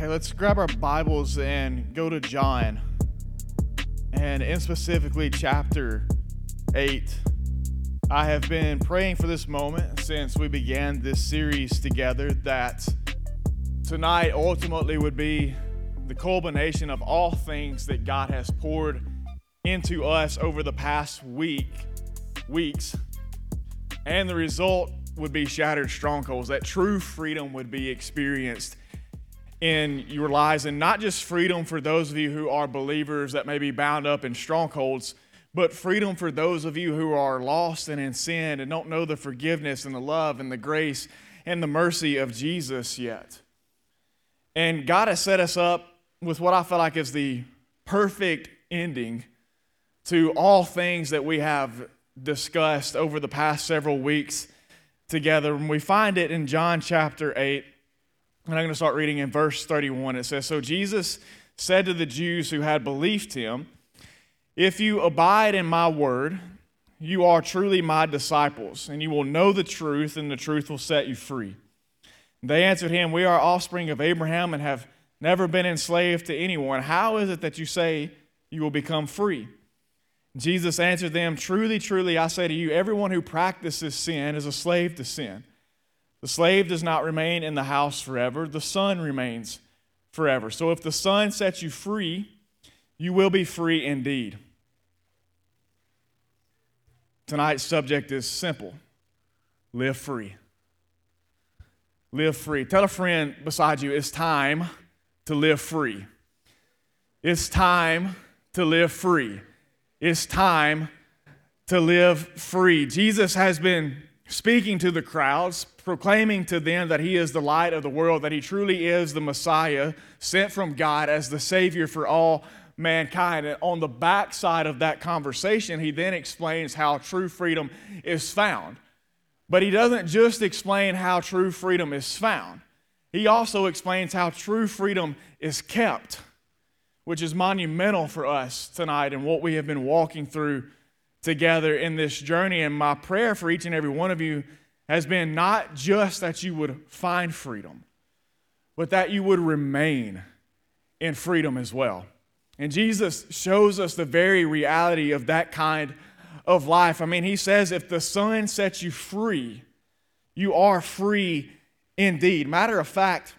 Hey, let's grab our Bibles and go to John, and in specifically chapter 8. I have been praying for this moment since we began this series together that tonight ultimately would be the culmination of all things that God has poured into us over the past week, weeks, and the result would be shattered strongholds, that true freedom would be experienced in your lives, and not just freedom for those of you who are believers that may be bound up in strongholds, but freedom for those of you who are lost and in sin and don't know the forgiveness and the love and the grace and the mercy of Jesus yet. And God has set us up with what I feel like is the perfect ending to all things that we have discussed over the past several weeks together. And we find it in John chapter 8 and I'm going to start reading in verse 31. It says So Jesus said to the Jews who had believed him, If you abide in my word, you are truly my disciples, and you will know the truth, and the truth will set you free. They answered him, We are offspring of Abraham and have never been enslaved to anyone. How is it that you say you will become free? Jesus answered them, Truly, truly, I say to you, everyone who practices sin is a slave to sin. The slave does not remain in the house forever, the son remains forever. So if the son sets you free, you will be free indeed. Tonight's subject is simple live free. Live free. Tell a friend beside you it's time to live free. It's time to live free. It's time to live free. Jesus has been speaking to the crowds, proclaiming to them that he is the light of the world, that he truly is the Messiah sent from God as the Savior for all mankind. And on the backside of that conversation, he then explains how true freedom is found. But he doesn't just explain how true freedom is found, he also explains how true freedom is kept, which is monumental for us tonight and what we have been walking through together in this journey. And my prayer for each and every one of you has been not just that you would find freedom, but that you would remain in freedom as well. And Jesus shows us the very reality of that kind of life. I mean, he says, if the Son sets you free, you are free indeed. Matter of fact,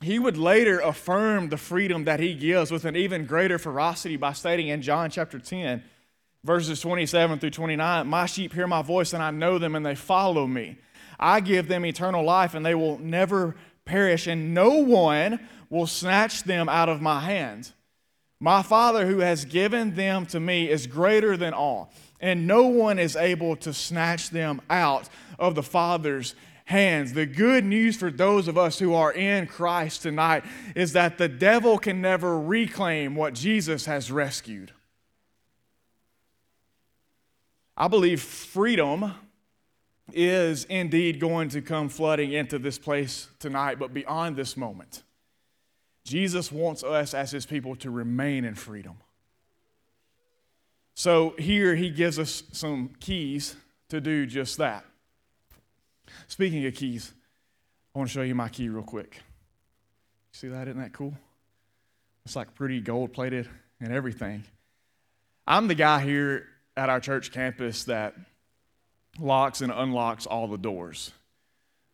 he would later affirm the freedom that he gives with an even greater ferocity by stating in John chapter 10, verses 27 through 29 My sheep hear my voice, and I know them, and they follow me. I give them eternal life, and they will never perish, and no one will snatch them out of my hand. My Father, who has given them to me, is greater than all, and no one is able to snatch them out of the Father's hands. The good news for those of us who are in Christ tonight is that the devil can never reclaim what Jesus has rescued. I believe freedom is indeed going to come flooding into this place tonight, but beyond this moment, Jesus wants us as his people to remain in freedom. So here he gives us some keys to do just that. Speaking of keys, I want to show you my key real quick. See that? Isn't that cool? It's like pretty gold plated and everything. I'm the guy here at our church campus that locks and unlocks all the doors.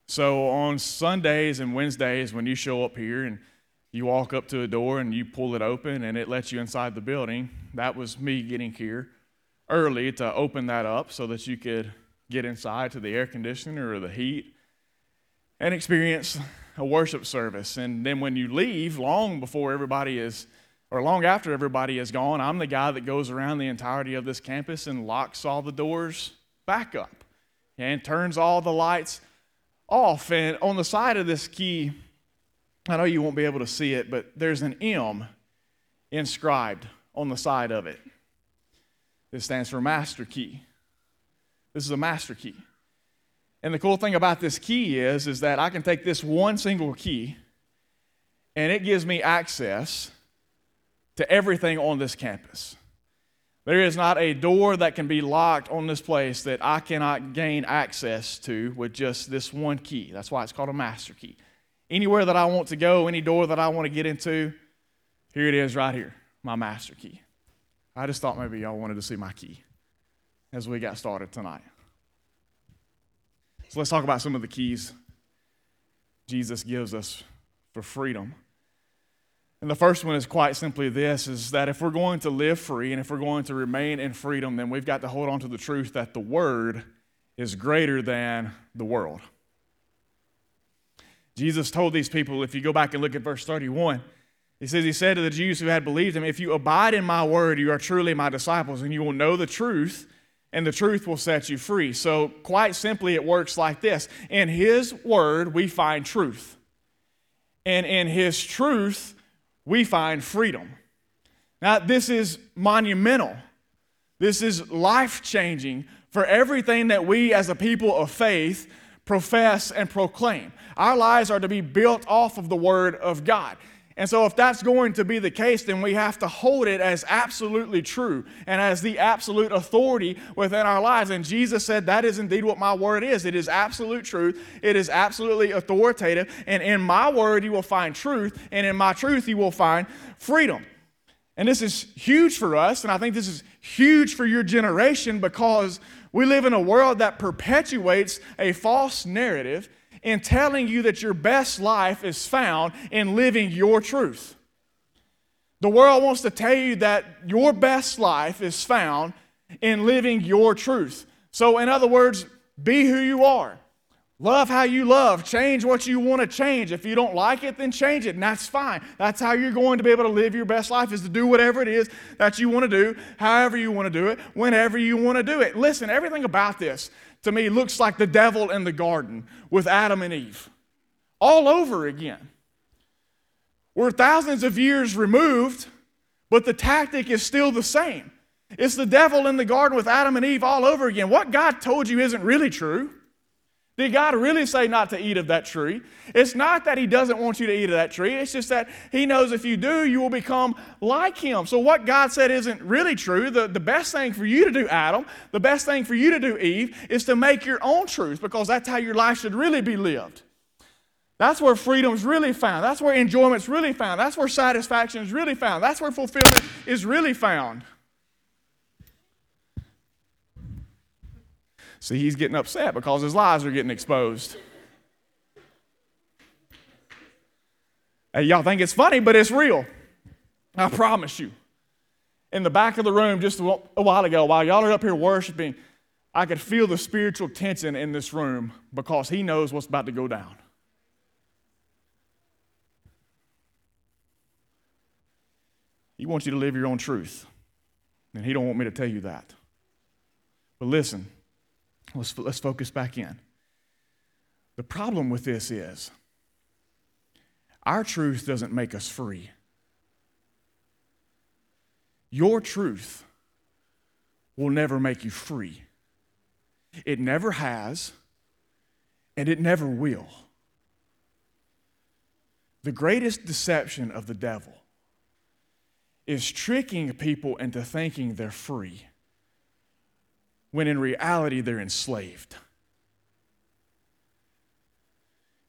So on Sundays and Wednesdays, when you show up here and you walk up to a door and you pull it open and it lets you inside the building, that was me getting here early to open that up so that you could get inside to the air conditioner or the heat and experience a worship service. And then when you leave, long before everybody is or long after everybody is gone, I'm the guy that goes around the entirety of this campus and locks all the doors back up and turns all the lights off. And on the side of this key, I know you won't be able to see it, but there's an M inscribed on the side of it. This stands for master key. This is a master key. And the cool thing about this key is, is that I can take this one single key and it gives me access to everything on this campus. There is not a door that can be locked on this place that I cannot gain access to with just this one key. That's why it's called a master key. anywhere that I want to go, any door that I want to get into, here it is right here, my master key. I just thought maybe y'all wanted to see my key as we got started tonight. So let's talk about some of the keys Jesus gives us for freedom. And the first one is quite simply this is that if we're going to live free and if we're going to remain in freedom, then we've got to hold on to the truth that the word is greater than the world. Jesus told these people, if you go back and look at verse 31, he says, He said to the Jews who had believed him, If you abide in my word, you are truly my disciples, and you will know the truth, and the truth will set you free. So, quite simply, it works like this In his word, we find truth. And in his truth, we find freedom. Now, this is monumental. This is life changing for everything that we as a people of faith profess and proclaim. Our lives are to be built off of the Word of God. And so, if that's going to be the case, then we have to hold it as absolutely true and as the absolute authority within our lives. And Jesus said, That is indeed what my word is. It is absolute truth, it is absolutely authoritative. And in my word, you will find truth, and in my truth, you will find freedom. And this is huge for us, and I think this is huge for your generation because we live in a world that perpetuates a false narrative in telling you that your best life is found in living your truth. The world wants to tell you that your best life is found in living your truth. So, in other words, be who you are. Love how you love. Change what you want to change. If you don't like it, then change it, and that's fine. That's how you're going to be able to live your best life is to do whatever it is that you want to do, however you want to do it, whenever you want to do it. Listen, everything about this to me looks like the devil in the garden with Adam and Eve all over again. We're thousands of years removed, but the tactic is still the same. It's the devil in the garden with Adam and Eve all over again. What God told you isn't really true. Did God really say not to eat of that tree? It's not that He doesn't want you to eat of that tree. It's just that He knows if you do, you will become like Him. So, what God said isn't really true. The, the best thing for you to do, Adam, the best thing for you to do, Eve, is to make your own truth because that's how your life should really be lived. That's where freedom's really found. That's where enjoyment's really found. That's where satisfaction is really found. That's where fulfillment is really found. See, he's getting upset because his lies are getting exposed. Hey, y'all think it's funny, but it's real. I promise you. In the back of the room just a while ago, while y'all are up here worshiping, I could feel the spiritual tension in this room because he knows what's about to go down. He wants you to live your own truth, and he don't want me to tell you that. But listen, Let's, let's focus back in. The problem with this is our truth doesn't make us free. Your truth will never make you free. It never has, and it never will. The greatest deception of the devil is tricking people into thinking they're free when in reality they're enslaved.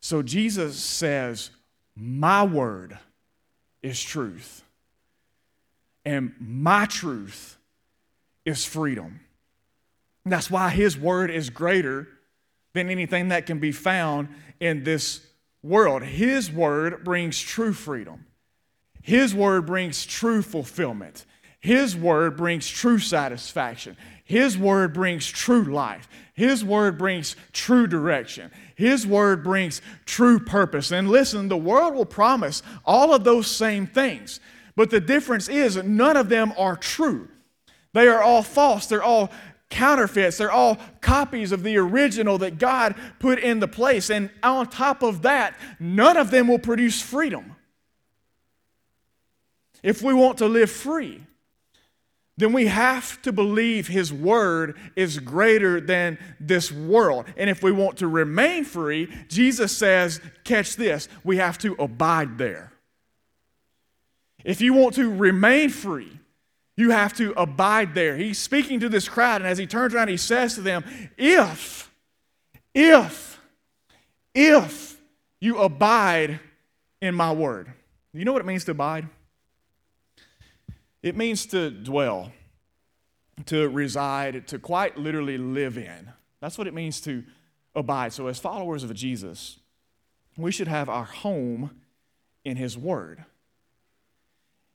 So Jesus says, My word is truth, and my truth is freedom. That's why his word is greater than anything that can be found in this world. His word brings true freedom. His word brings true fulfillment. His word brings true satisfaction. His word brings true life. His word brings true direction. His word brings true purpose. And listen, the world will promise all of those same things. But the difference is none of them are true. They are all false. They're all counterfeits. They're all copies of the original that God put in the place. And on top of that, none of them will produce freedom. If we want to live free, then we have to believe His Word is greater than this world. And if we want to remain free, Jesus says, catch this, we have to abide there. If you want to remain free, you have to abide there. He's speaking to this crowd, and as he turns around, he says to them, If, if, if You abide in my word. You know what it means to abide? It means to dwell, to reside, to quite literally live in. That's what it means to abide. So, as followers of Jesus, we should have our home in His Word.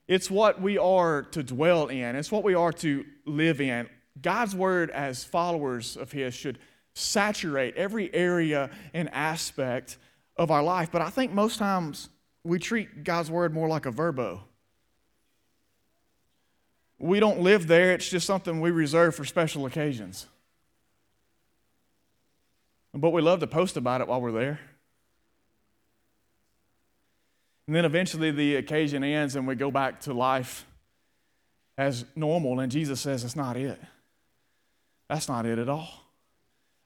It's what we are to dwell in, it's what we are to live in. God's Word, as followers of His, should saturate every area and aspect of our life. But I think most times we treat God's Word more like a verbo. We don't live there, it's just something we reserve for special occasions. But we love to post about it while we're there. And then eventually the occasion ends and we go back to life as normal, and Jesus says it's not it. That's not it at all.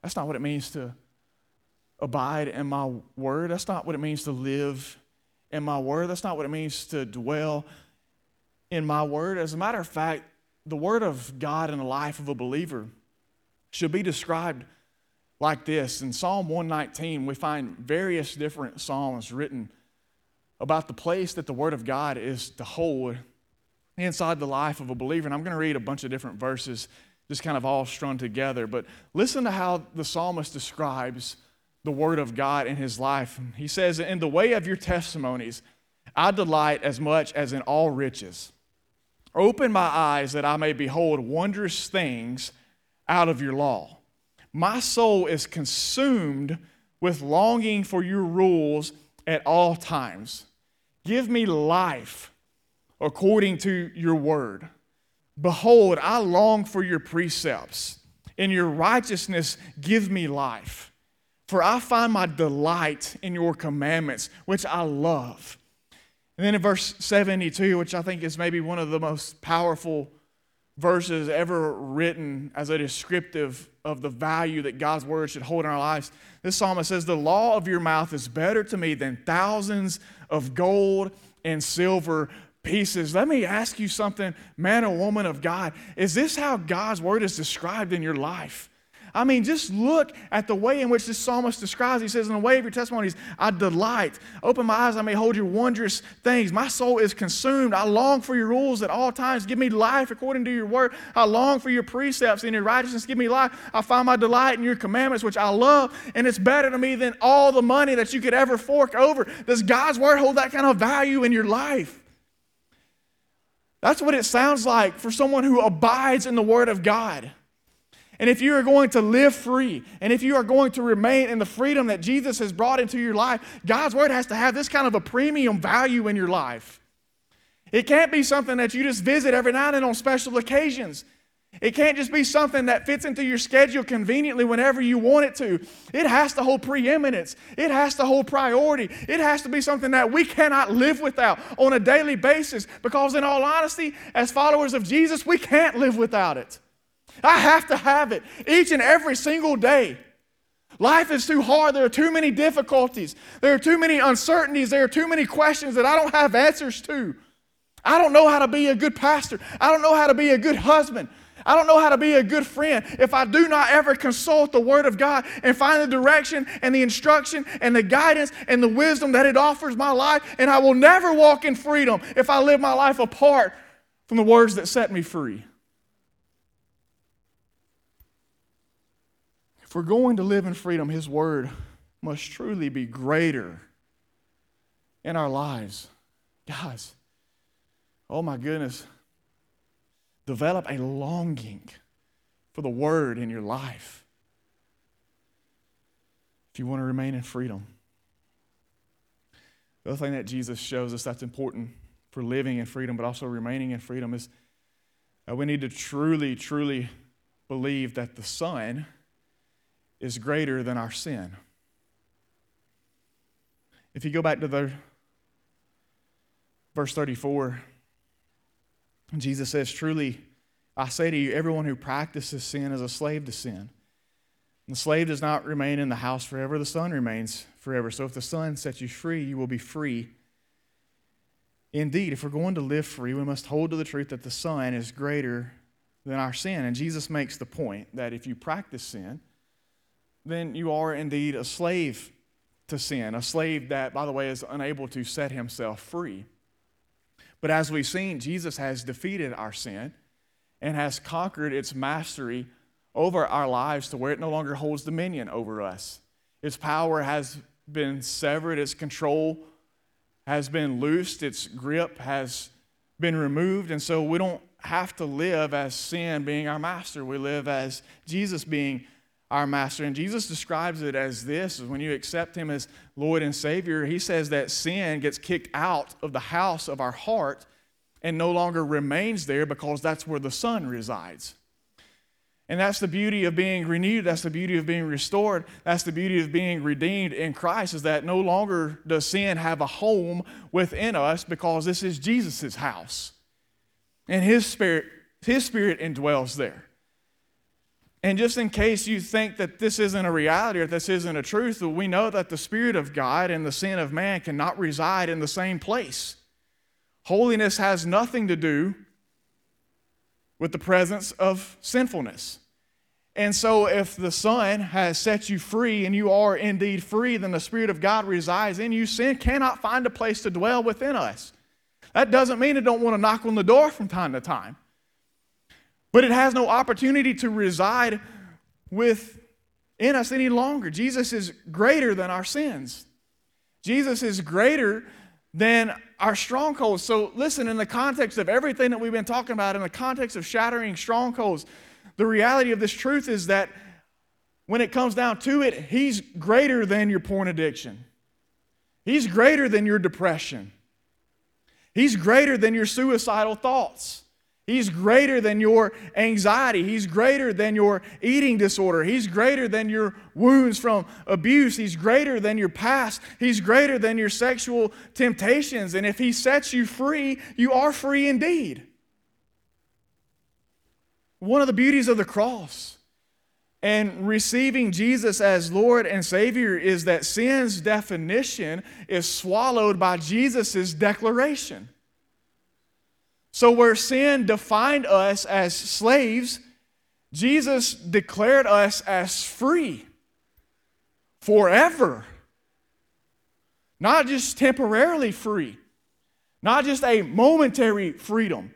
That's not what it means to abide in my word. That's not what it means to live in my word. That's not what it means to dwell in my word. As a matter of fact, the word of God in the life of a believer should be described like this. In Psalm 119, we find various different psalms written about the place that the word of God is to hold inside the life of a believer. And I'm going to read a bunch of different verses, just kind of all strung together. But listen to how the psalmist describes the word of God in his life. He says, In the way of your testimonies, I delight as much as in all riches. Open my eyes that I may behold wondrous things out of your law. My soul is consumed with longing for your rules at all times. Give me life according to your word. Behold, I long for your precepts. In your righteousness, give me life. For I find my delight in your commandments, which I love. And then in verse 72, which I think is maybe one of the most powerful verses ever written as a descriptive of the value that God's word should hold in our lives. This psalmist says, The law of your mouth is better to me than thousands of gold and silver pieces. Let me ask you something, man or woman of God. Is this how God's word is described in your life? I mean, just look at the way in which this psalmist describes. He says, In the way of your testimonies, I delight. Open my eyes, I may hold your wondrous things. My soul is consumed. I long for your rules at all times. Give me life according to your word. I long for your precepts. and your righteousness, give me life. I find my delight in your commandments, which I love, and it's better to me than all the money that you could ever fork over. Does God's word hold that kind of value in your life? That's what it sounds like for someone who abides in the word of God. And if you are going to live free, and if you are going to remain in the freedom that Jesus has brought into your life, God's word has to have this kind of a premium value in your life. It can't be something that you just visit every now and then on special occasions. It can't just be something that fits into your schedule conveniently whenever you want it to. It has to hold preeminence. It has to hold priority. It has to be something that we cannot live without on a daily basis because, in all honesty, as followers of Jesus, we can't live without it. I have to have it each and every single day. Life is too hard. There are too many difficulties. There are too many uncertainties. There are too many questions that I don't have answers to. I don't know how to be a good pastor. I don't know how to be a good husband. I don't know how to be a good friend if I do not ever consult the Word of God and find the direction and the instruction and the guidance and the wisdom that it offers my life. And I will never walk in freedom if I live my life apart from the words that set me free. If we're going to live in freedom, His Word must truly be greater in our lives. Guys, oh my goodness, develop a longing for the Word in your life if you want to remain in freedom. The other thing that Jesus shows us that's important for living in freedom, but also remaining in freedom, is that we need to truly, truly believe that the Son is greater than our sin. If you go back to the verse 34, Jesus says, Truly, I say to you, everyone who practices sin is a slave to sin. And the slave does not remain in the house forever, the son remains forever. So if the son sets you free, you will be free. Indeed, if we're going to live free, we must hold to the truth that the son is greater than our sin. And Jesus makes the point that if you practice sin, then you are indeed a slave to sin, a slave that, by the way, is unable to set himself free. But as we've seen, Jesus has defeated our sin and has conquered its mastery over our lives to where it no longer holds dominion over us. Its power has been severed, its control has been loosed, its grip has been removed, and so we don't have to live as sin being our master. We live as Jesus being our master. And Jesus describes it as this when you accept him as Lord and Savior, he says that sin gets kicked out of the house of our heart and no longer remains there because that's where the Son resides. And that's the beauty of being renewed. That's the beauty of being restored. That's the beauty of being redeemed in Christ is that no longer does sin have a home within us because this is Jesus' house. And his spirit, his spirit indwells there. And just in case you think that this isn't a reality or this isn't a truth, we know that the Spirit of God and the sin of man cannot reside in the same place. Holiness has nothing to do with the presence of sinfulness. And so, if the Son has set you free and you are indeed free, then the Spirit of God resides in you. Sin cannot find a place to dwell within us. That doesn't mean it don't want to knock on the door from time to time, but it has no opportunity to reside within us any longer. Jesus is greater than our sins. Jesus is greater than our strongholds. So, listen, in the context of everything that we've been talking about, in the context of shattering strongholds, the reality of this truth is that when it comes down to it, He's greater than your porn addiction, He's greater than your depression, He's greater than your suicidal thoughts. He's greater than your anxiety. He's greater than your eating disorder. He's greater than your wounds from abuse. He's greater than your past. He's greater than your sexual temptations. And if He sets you free, you are free indeed. One of the beauties of the cross and receiving Jesus as Lord and Savior is that sin's definition is swallowed by Jesus' declaration. So, where sin defined us as slaves, Jesus declared us as free forever. Not just temporarily free, not just a momentary freedom,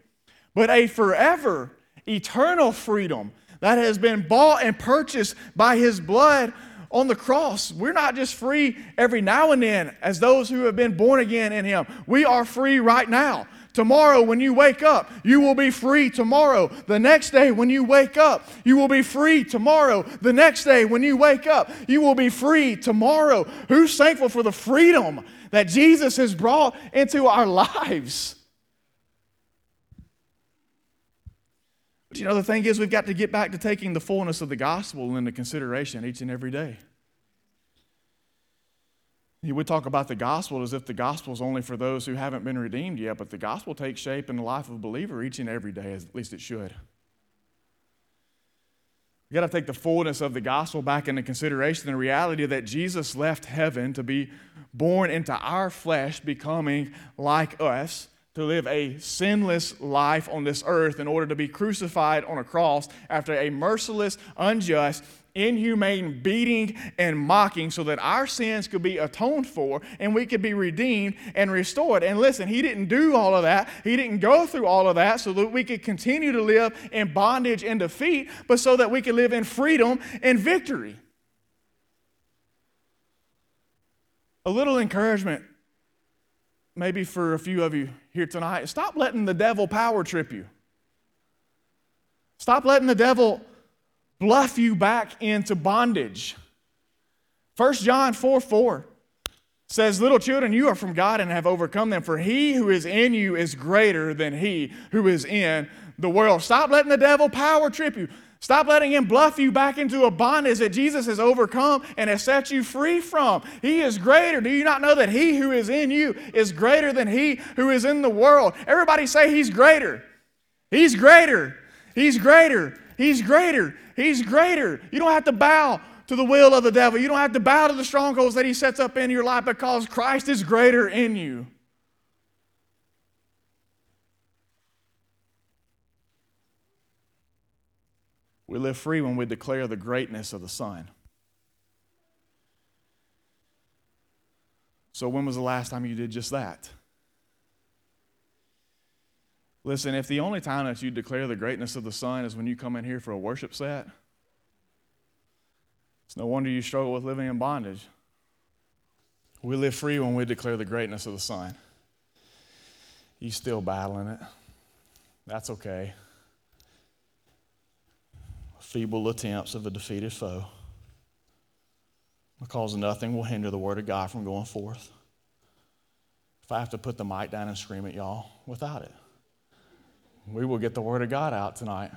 but a forever, eternal freedom that has been bought and purchased by his blood on the cross. We're not just free every now and then as those who have been born again in him. We are free right now. Tomorrow, when you wake up, you will be free tomorrow. The next day, when you wake up, you will be free tomorrow. The next day, when you wake up, you will be free tomorrow. Who's thankful for the freedom that Jesus has brought into our lives? But you know, the thing is, we've got to get back to taking the fullness of the gospel into consideration each and every day. We talk about the gospel as if the gospel is only for those who haven't been redeemed yet, but the gospel takes shape in the life of a believer each and every day, at least it should. We got to take the fullness of the gospel back into consideration the reality that Jesus left heaven to be born into our flesh, becoming like us, to live a sinless life on this earth in order to be crucified on a cross after a merciless, unjust, inhumane beating and mocking so that our sins could be atoned for and we could be redeemed and restored. And listen, he didn't do all of that. He didn't go through all of that so that we could continue to live in bondage and defeat, but so that we could live in freedom and victory. A little encouragement, maybe for a few of you here tonight stop letting the devil power trip you. Stop letting the devil bluff you back into bondage. 1 John 4 4 says, Little children, you are from God and have overcome them, for he who is in you is greater than he who is in the world. Stop letting the devil power trip you. Stop letting him bluff you back into a bondage that Jesus has overcome and has set you free from. He is greater. Do you not know that he who is in you is greater than he who is in the world? Everybody say he's greater. He's greater. He's greater. He's greater. He's greater. You don't have to bow to the will of the devil. You don't have to bow to the strongholds that he sets up in your life because Christ is greater in you. We live free when we declare the greatness of the Son. So, when was the last time you did just that? Listen, if the only time that you declare the greatness of the Son is when you come in here for a worship set, it's no wonder you struggle with living in bondage. We live free when we declare the greatness of the Son. You still battling it. That's okay. Feeble attempts of a defeated foe. Because nothing will hinder the word of God from going forth. If I have to put the mic down and scream at y'all without it we will get the Word of God out tonight.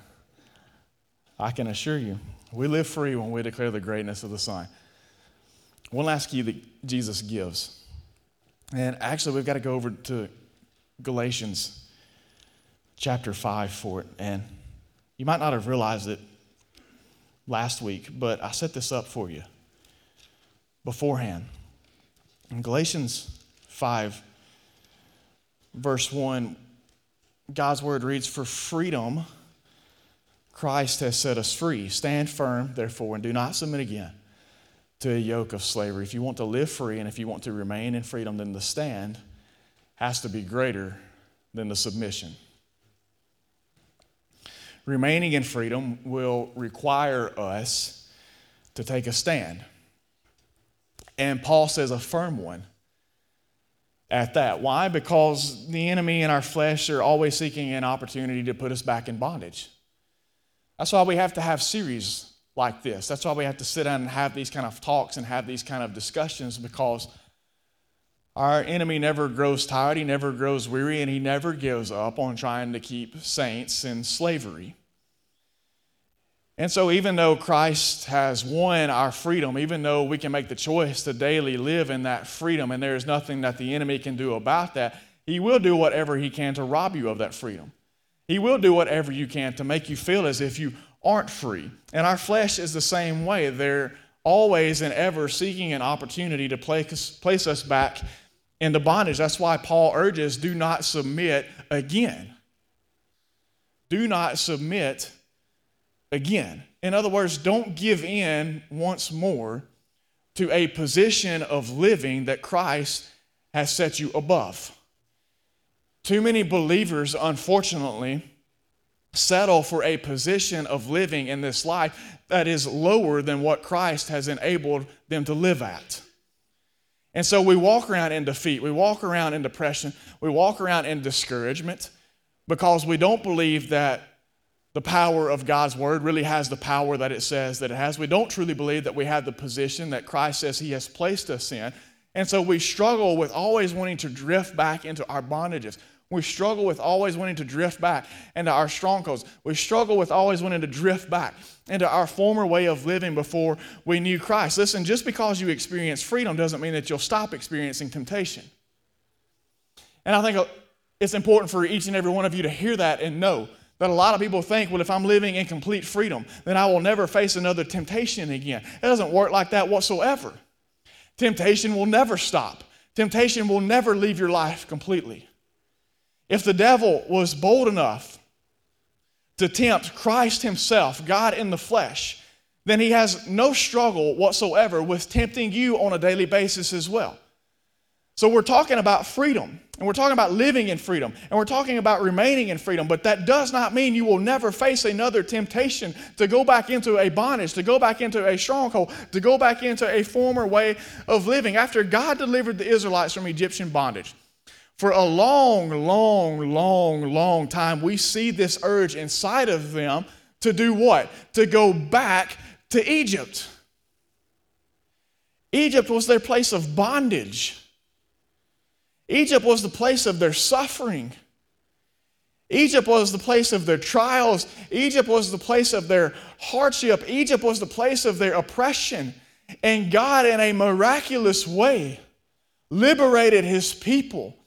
I can assure you, we live free when we declare the greatness of the Son. One last key that Jesus gives. And actually, we've got to go over to Galatians chapter 5 for it. And you might not have realized it last week, but I set this up for you beforehand. In Galatians 5, verse 1, God's word reads, For freedom, Christ has set us free. Stand firm, therefore, and do not submit again to a yoke of slavery. If you want to live free and if you want to remain in freedom, then the stand has to be greater than the submission. Remaining in freedom will require us to take a stand. And Paul says a firm one at that. Why? Because the enemy and our flesh are always seeking an opportunity to put us back in bondage. That's why we have to have series like this. That's why we have to sit down and have these kind of talks and have these kind of discussions because our enemy never grows tired, he never grows weary, and he never gives up on trying to keep saints in slavery. And so, even though Christ has won our freedom, even though we can make the choice to daily live in that freedom, and there is nothing that the enemy can do about that, he will do whatever he can to rob you of that freedom. He will do whatever you can to make you feel as if you aren't free. And our flesh is the same way. They're always and ever seeking an opportunity to place, place us back into bondage. That's why Paul urges do not submit again. Do not submit again. In other words, don't give in once more to a position of living that Christ has set you above. Too many believers, unfortunately, settle for a position of living in this life that is lower than what Christ has enabled them to live at. And so we walk around in defeat, we walk around in depression, we walk around in discouragement because we don't believe that the power of God's word really has the power that it says that it has. We don't truly believe that we have the position that Christ says He has placed us in. And so we struggle with always wanting to drift back into our bondages. We struggle with always wanting to drift back into our strongholds. We struggle with always wanting to drift back into our former way of living before we knew Christ. Listen, just because you experience freedom doesn't mean that you'll stop experiencing temptation. And I think uh, it's important for each and every one of you to hear that and know that a lot of people think, well, if I'm living in complete freedom, then I will never face another temptation again. It doesn't work like that whatsoever. Temptation will never stop, temptation will never leave your life completely. If the devil was bold enough to tempt Christ Himself, God in the flesh, then he has no struggle whatsoever with tempting you on a daily basis as well. So we're talking about freedom, and we're talking about living in freedom, and we're talking about remaining in freedom, but that does not mean you will never face another temptation to go back into a bondage, to go back into a stronghold, to go back into a former way of living. After God delivered the Israelites from Egyptian bondage, for a long, long, long, long time, we see this urge inside of them to do what? To go back to Egypt. Egypt was their place of bondage. Egypt was the place of their suffering. Egypt was the place of their trials. Egypt was the place of their hardship. Egypt was the place of their oppression. And God, in a miraculous way, liberated his people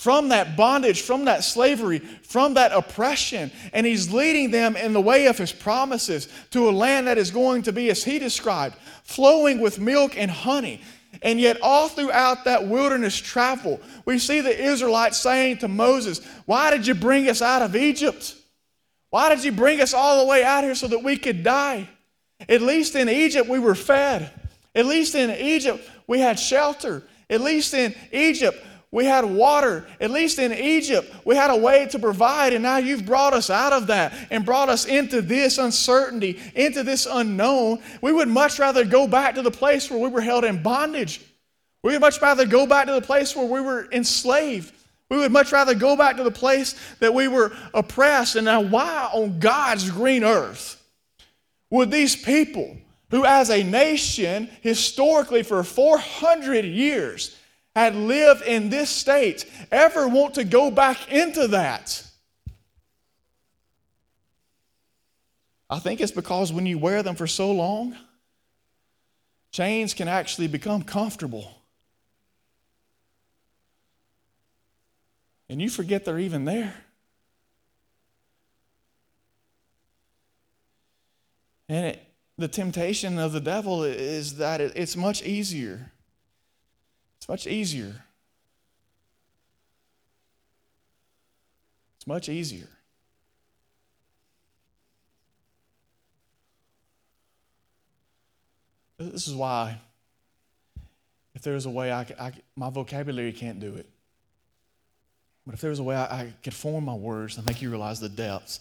from that bondage, from that slavery, from that oppression. And he's leading them in the way of his promises to a land that is going to be, as he described, flowing with milk and honey. And yet, all throughout that wilderness travel, we see the Israelites saying to Moses, Why did you bring us out of Egypt? Why did you bring us all the way out here so that we could die? At least in Egypt, we were fed. At least in Egypt, we had shelter. At least in Egypt, we had water. At least in Egypt, we had a way to provide, and now you've brought us out of that and brought us into this uncertainty, into this unknown. We would much rather go back to the place where we were held in bondage. We would much rather go back to the place where we were enslaved. We would much rather go back to the place that we were oppressed. And now, why on God's green earth would these people, who as a nation, historically for 400 years, had lived in this state ever want to go back into that? I think it's because when you wear them for so long, chains can actually become comfortable. And you forget they're even there. And it, the temptation of the devil is that it, it's much easier it's much easier. It's much easier. This is why, if there's a way I, I my vocabulary can't do it, but if there's a way I, I could form my words and make you realize the depths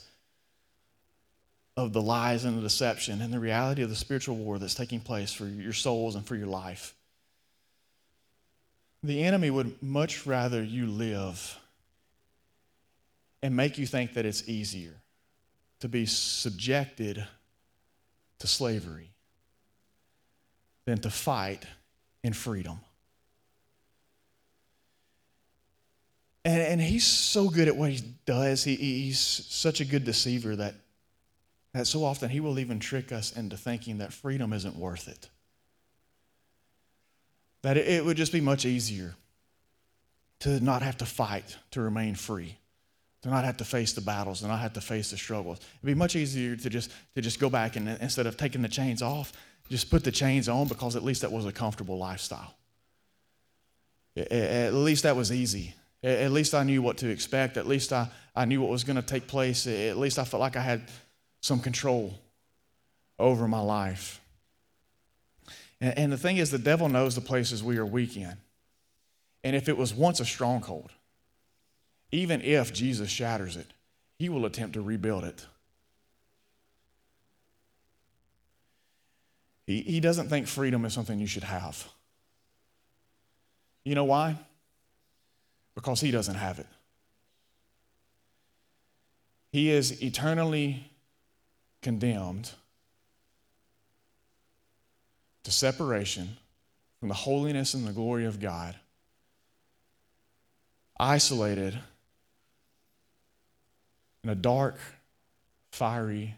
of the lies and the deception and the reality of the spiritual war that's taking place for your souls and for your life. The enemy would much rather you live and make you think that it's easier to be subjected to slavery than to fight in freedom. And, and he's so good at what he does. He, he's such a good deceiver that, that so often he will even trick us into thinking that freedom isn't worth it. That it would just be much easier to not have to fight to remain free, to not have to face the battles, to not have to face the struggles. It'd be much easier to just, to just go back and instead of taking the chains off, just put the chains on because at least that was a comfortable lifestyle. At least that was easy. At least I knew what to expect. At least I, I knew what was going to take place. At least I felt like I had some control over my life. And, and the thing is, the devil knows the places we are weak in. And if it was once a stronghold, even if Jesus shatters it, he will attempt to rebuild it. He, he doesn't think freedom is something you should have. You know why? Because he doesn't have it. He is eternally condemned to separation from the holiness and the glory of God, isolated in a dark, fiery,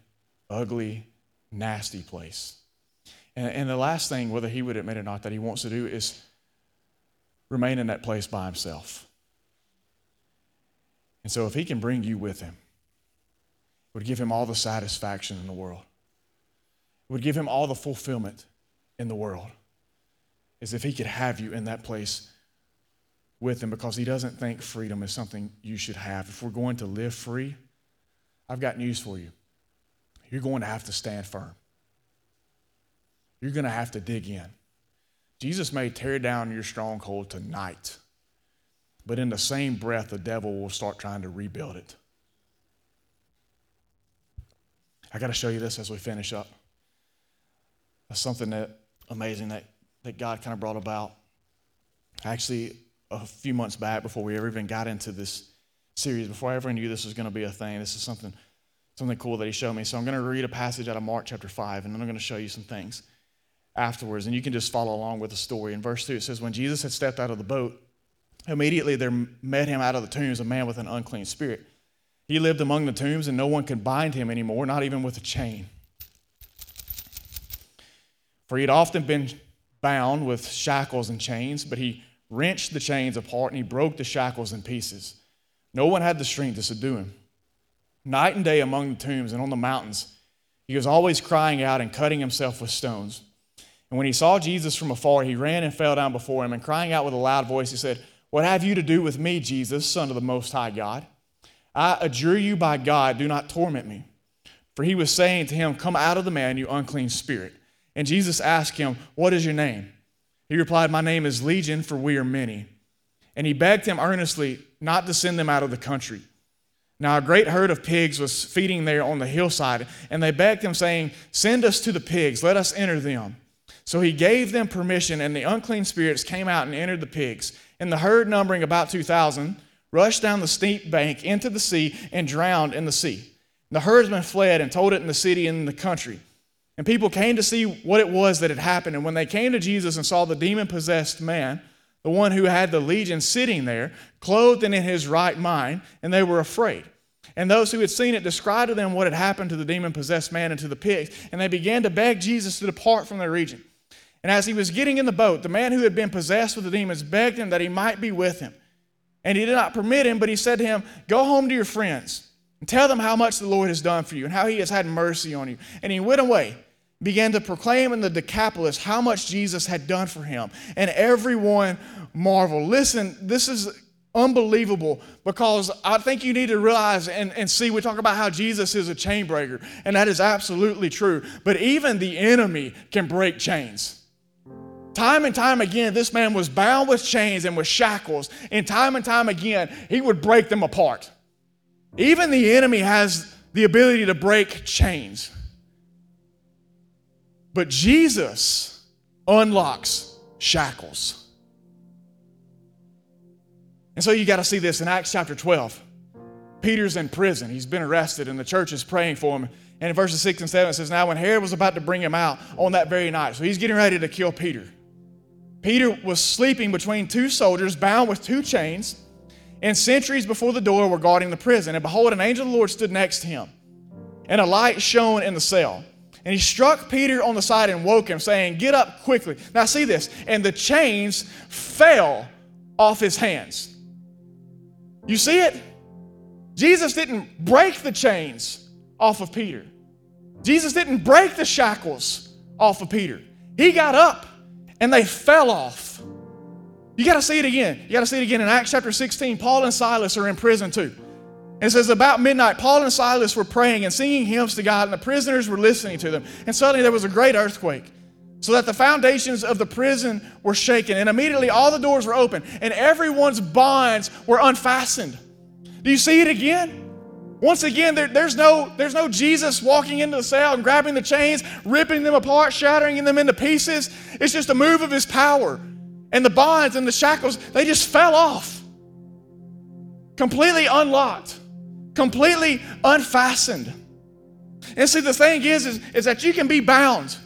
ugly, nasty place. And, and, the last thing, whether he would admit it or not, that he wants to do is remain in that place by himself. And so, if he can bring you with him, it would give him all the satisfaction in the world, it would give him all the fulfillment in the world is if he could have you in that place with him because he doesn't think freedom is something you should have. If we're going to live free, I've got news for you. You're going to have to stand firm. You're going to have to dig in. Jesus may tear down your stronghold tonight, but in the same breath, the devil will start trying to rebuild it. I got to show you this as we finish up. That's something that amazing that, that God kind of brought about. Actually, a few months back, before we ever even got into this series, before I ever knew this was going to be a thing, this is something, something cool that He showed me. So I'm going to read a passage out of Mark chapter 5, and then I'm going to show you some things afterwards. And you can just follow along with the story. In verse 2, it says, When Jesus had stepped out of the boat, immediately there met him out of the tombs a man with an unclean spirit. He lived among the tombs, and no one could bind him anymore, not even with a chain for he had often been bound with shackles and chains, but he wrenched the chains apart and he broke the shackles in pieces. No one had the strength to subdue him. Night and day among the tombs and on the mountains, he was always crying out and cutting himself with stones. And when he saw Jesus from afar, he ran and fell down before him, and crying out with a loud voice, he said, What have you to do with me, Jesus, Son of the Most High God? I adjure you by God, do not torment me. For he was saying to him, Come out of the man, you unclean spirit. And Jesus asked him, What is your name? He replied, My name is Legion, for we are many. And he begged him earnestly not to send them out of the country. Now, a great herd of pigs was feeding there on the hillside, and they begged him, saying, Send us to the pigs, let us enter them. So he gave them permission, and the unclean spirits came out and entered the pigs. And the herd, numbering about 2,000, rushed down the steep bank into the sea and drowned in the sea. The herdsmen fled and told it in the city and in the country. And people came to see what it was that had happened. And when they came to Jesus and saw the demon possessed man, the one who had the legion sitting there, clothed and in his right mind, and they were afraid. And those who had seen it described to them what had happened to the demon possessed man and to the pigs, and they began to beg Jesus to depart from their region. And as he was getting in the boat, the man who had been possessed with the demons begged him that he might be with him. And he did not permit him, but he said to him, Go home to your friends and tell them how much the Lord has done for you and how he has had mercy on you. And he went away began to proclaim in the Decapolis how much Jesus had done for him. And everyone marveled. Listen, this is unbelievable because I think you need to realize and, and see, we talk about how Jesus is a chain breaker, and that is absolutely true. But even the enemy can break chains. Time and time again, this man was bound with chains and with shackles, and time and time again, he would break them apart. Even the enemy has the ability to break chains. But Jesus unlocks shackles. And so you got to see this in Acts chapter 12. Peter's in prison. He's been arrested, and the church is praying for him. And in verses 6 and 7, it says, Now when Herod was about to bring him out on that very night, so he's getting ready to kill Peter. Peter was sleeping between two soldiers, bound with two chains, and sentries before the door were guarding the prison. And behold, an angel of the Lord stood next to him, and a light shone in the cell. And he struck Peter on the side and woke him, saying, Get up quickly. Now, see this. And the chains fell off his hands. You see it? Jesus didn't break the chains off of Peter, Jesus didn't break the shackles off of Peter. He got up and they fell off. You got to see it again. You got to see it again in Acts chapter 16. Paul and Silas are in prison too. It says, About midnight, Paul and Silas were praying and singing hymns to God, and the prisoners were listening to them. And suddenly there was a great earthquake, so that the foundations of the prison were shaken. And immediately all the doors were open, and everyone's bonds were unfastened. Do you see it again? Once again, there, there's, no, there's no Jesus walking into the cell and grabbing the chains, ripping them apart, shattering them into pieces. It's just a move of his power. And the bonds and the shackles, they just fell off, completely unlocked completely unfastened. And see, the thing is, is, is that you can be bound.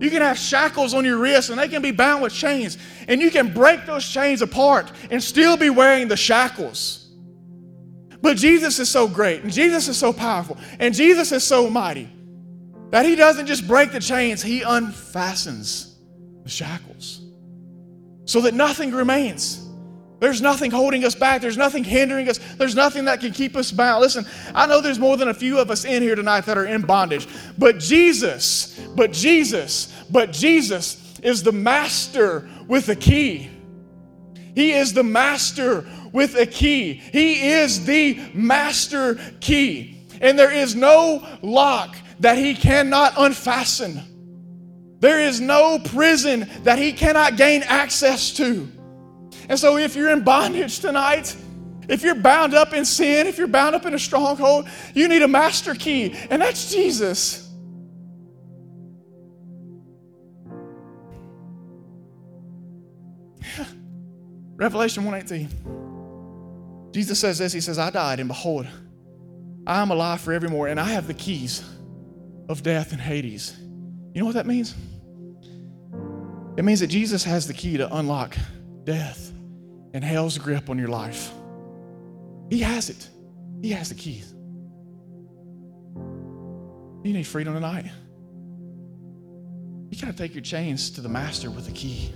You can have shackles on your wrists and they can be bound with chains. And you can break those chains apart and still be wearing the shackles. But Jesus is so great and Jesus is so powerful and Jesus is so mighty that he doesn't just break the chains, he unfastens the shackles so that nothing remains. There's nothing holding us back. There's nothing hindering us. There's nothing that can keep us bound. Listen, I know there's more than a few of us in here tonight that are in bondage, but Jesus, but Jesus, but Jesus is the master with a key. He is the master with a key. He is the master key. And there is no lock that he cannot unfasten. There is no prison that he cannot gain access to. And so, if you're in bondage tonight, if you're bound up in sin, if you're bound up in a stronghold, you need a master key, and that's Jesus. Revelation 118. Jesus says this He says, I died, and behold, I am alive forevermore, and I have the keys of death and Hades. You know what that means? It means that Jesus has the key to unlock death and hell's grip on your life. He has it, He has the keys. You need freedom tonight. You got to take your chains to the master with the key.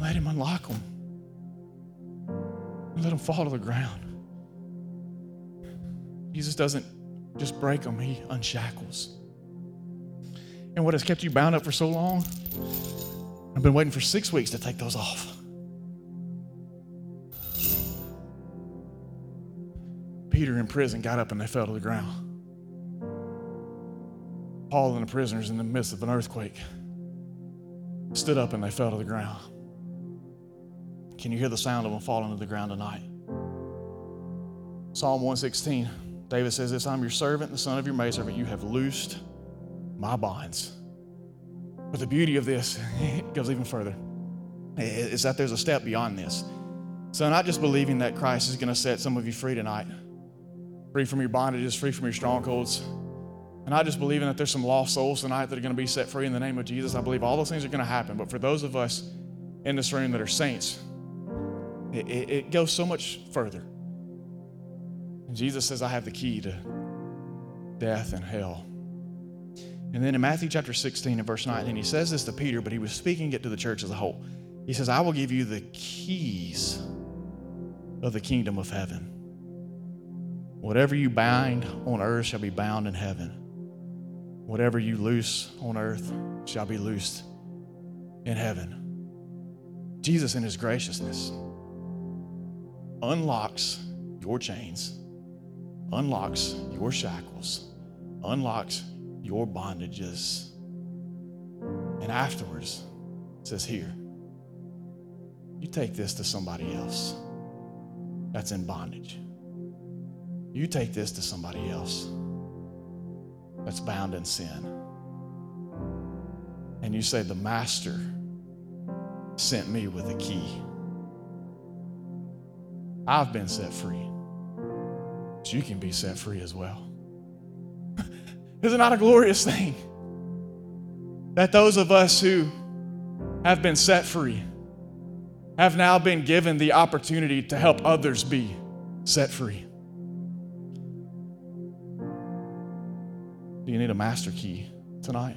Let him unlock them. And let them fall to the ground. Jesus doesn't just break them, he unshackles. And what has kept you bound up for so long? I've been waiting for six weeks to take those off. Peter in prison got up and they fell to the ground. Paul and the prisoners in the midst of an earthquake. stood up and they fell to the ground. Can you hear the sound of them falling to the ground tonight? Psalm 116, David says this I'm your servant, the son of your maidservant. You have loosed my bonds. But the beauty of this goes even further is that there's a step beyond this. So, not just believing that Christ is going to set some of you free tonight, free from your bondages, free from your strongholds, and I just believing that there's some lost souls tonight that are going to be set free in the name of Jesus. I believe all those things are going to happen. But for those of us in this room that are saints, it, it, it goes so much further. And Jesus says, I have the key to death and hell. And then in Matthew chapter 16 and verse 19, he says this to Peter, but he was speaking it to the church as a whole. He says, I will give you the keys of the kingdom of heaven. Whatever you bind on earth shall be bound in heaven. Whatever you loose on earth shall be loosed in heaven. Jesus, in his graciousness, unlocks your chains, unlocks your shackles, unlocks your bondages. And afterwards, says, Here, you take this to somebody else that's in bondage. You take this to somebody else that's bound in sin. And you say, The Master sent me with a key. I've been set free. So you can be set free as well. Is it not a glorious thing that those of us who have been set free have now been given the opportunity to help others be set free? Do you need a master key tonight?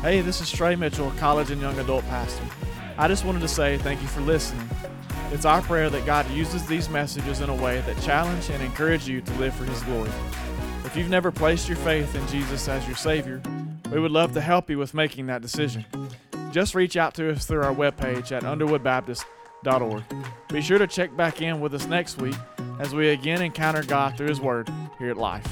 Hey, this is Trey Mitchell, college and young adult pastor. I just wanted to say thank you for listening. It's our prayer that God uses these messages in a way that challenge and encourage you to live for His glory. If you've never placed your faith in Jesus as your Savior, we would love to help you with making that decision. Just reach out to us through our webpage at underwoodbaptist.org. Be sure to check back in with us next week as we again encounter God through His Word here at Life.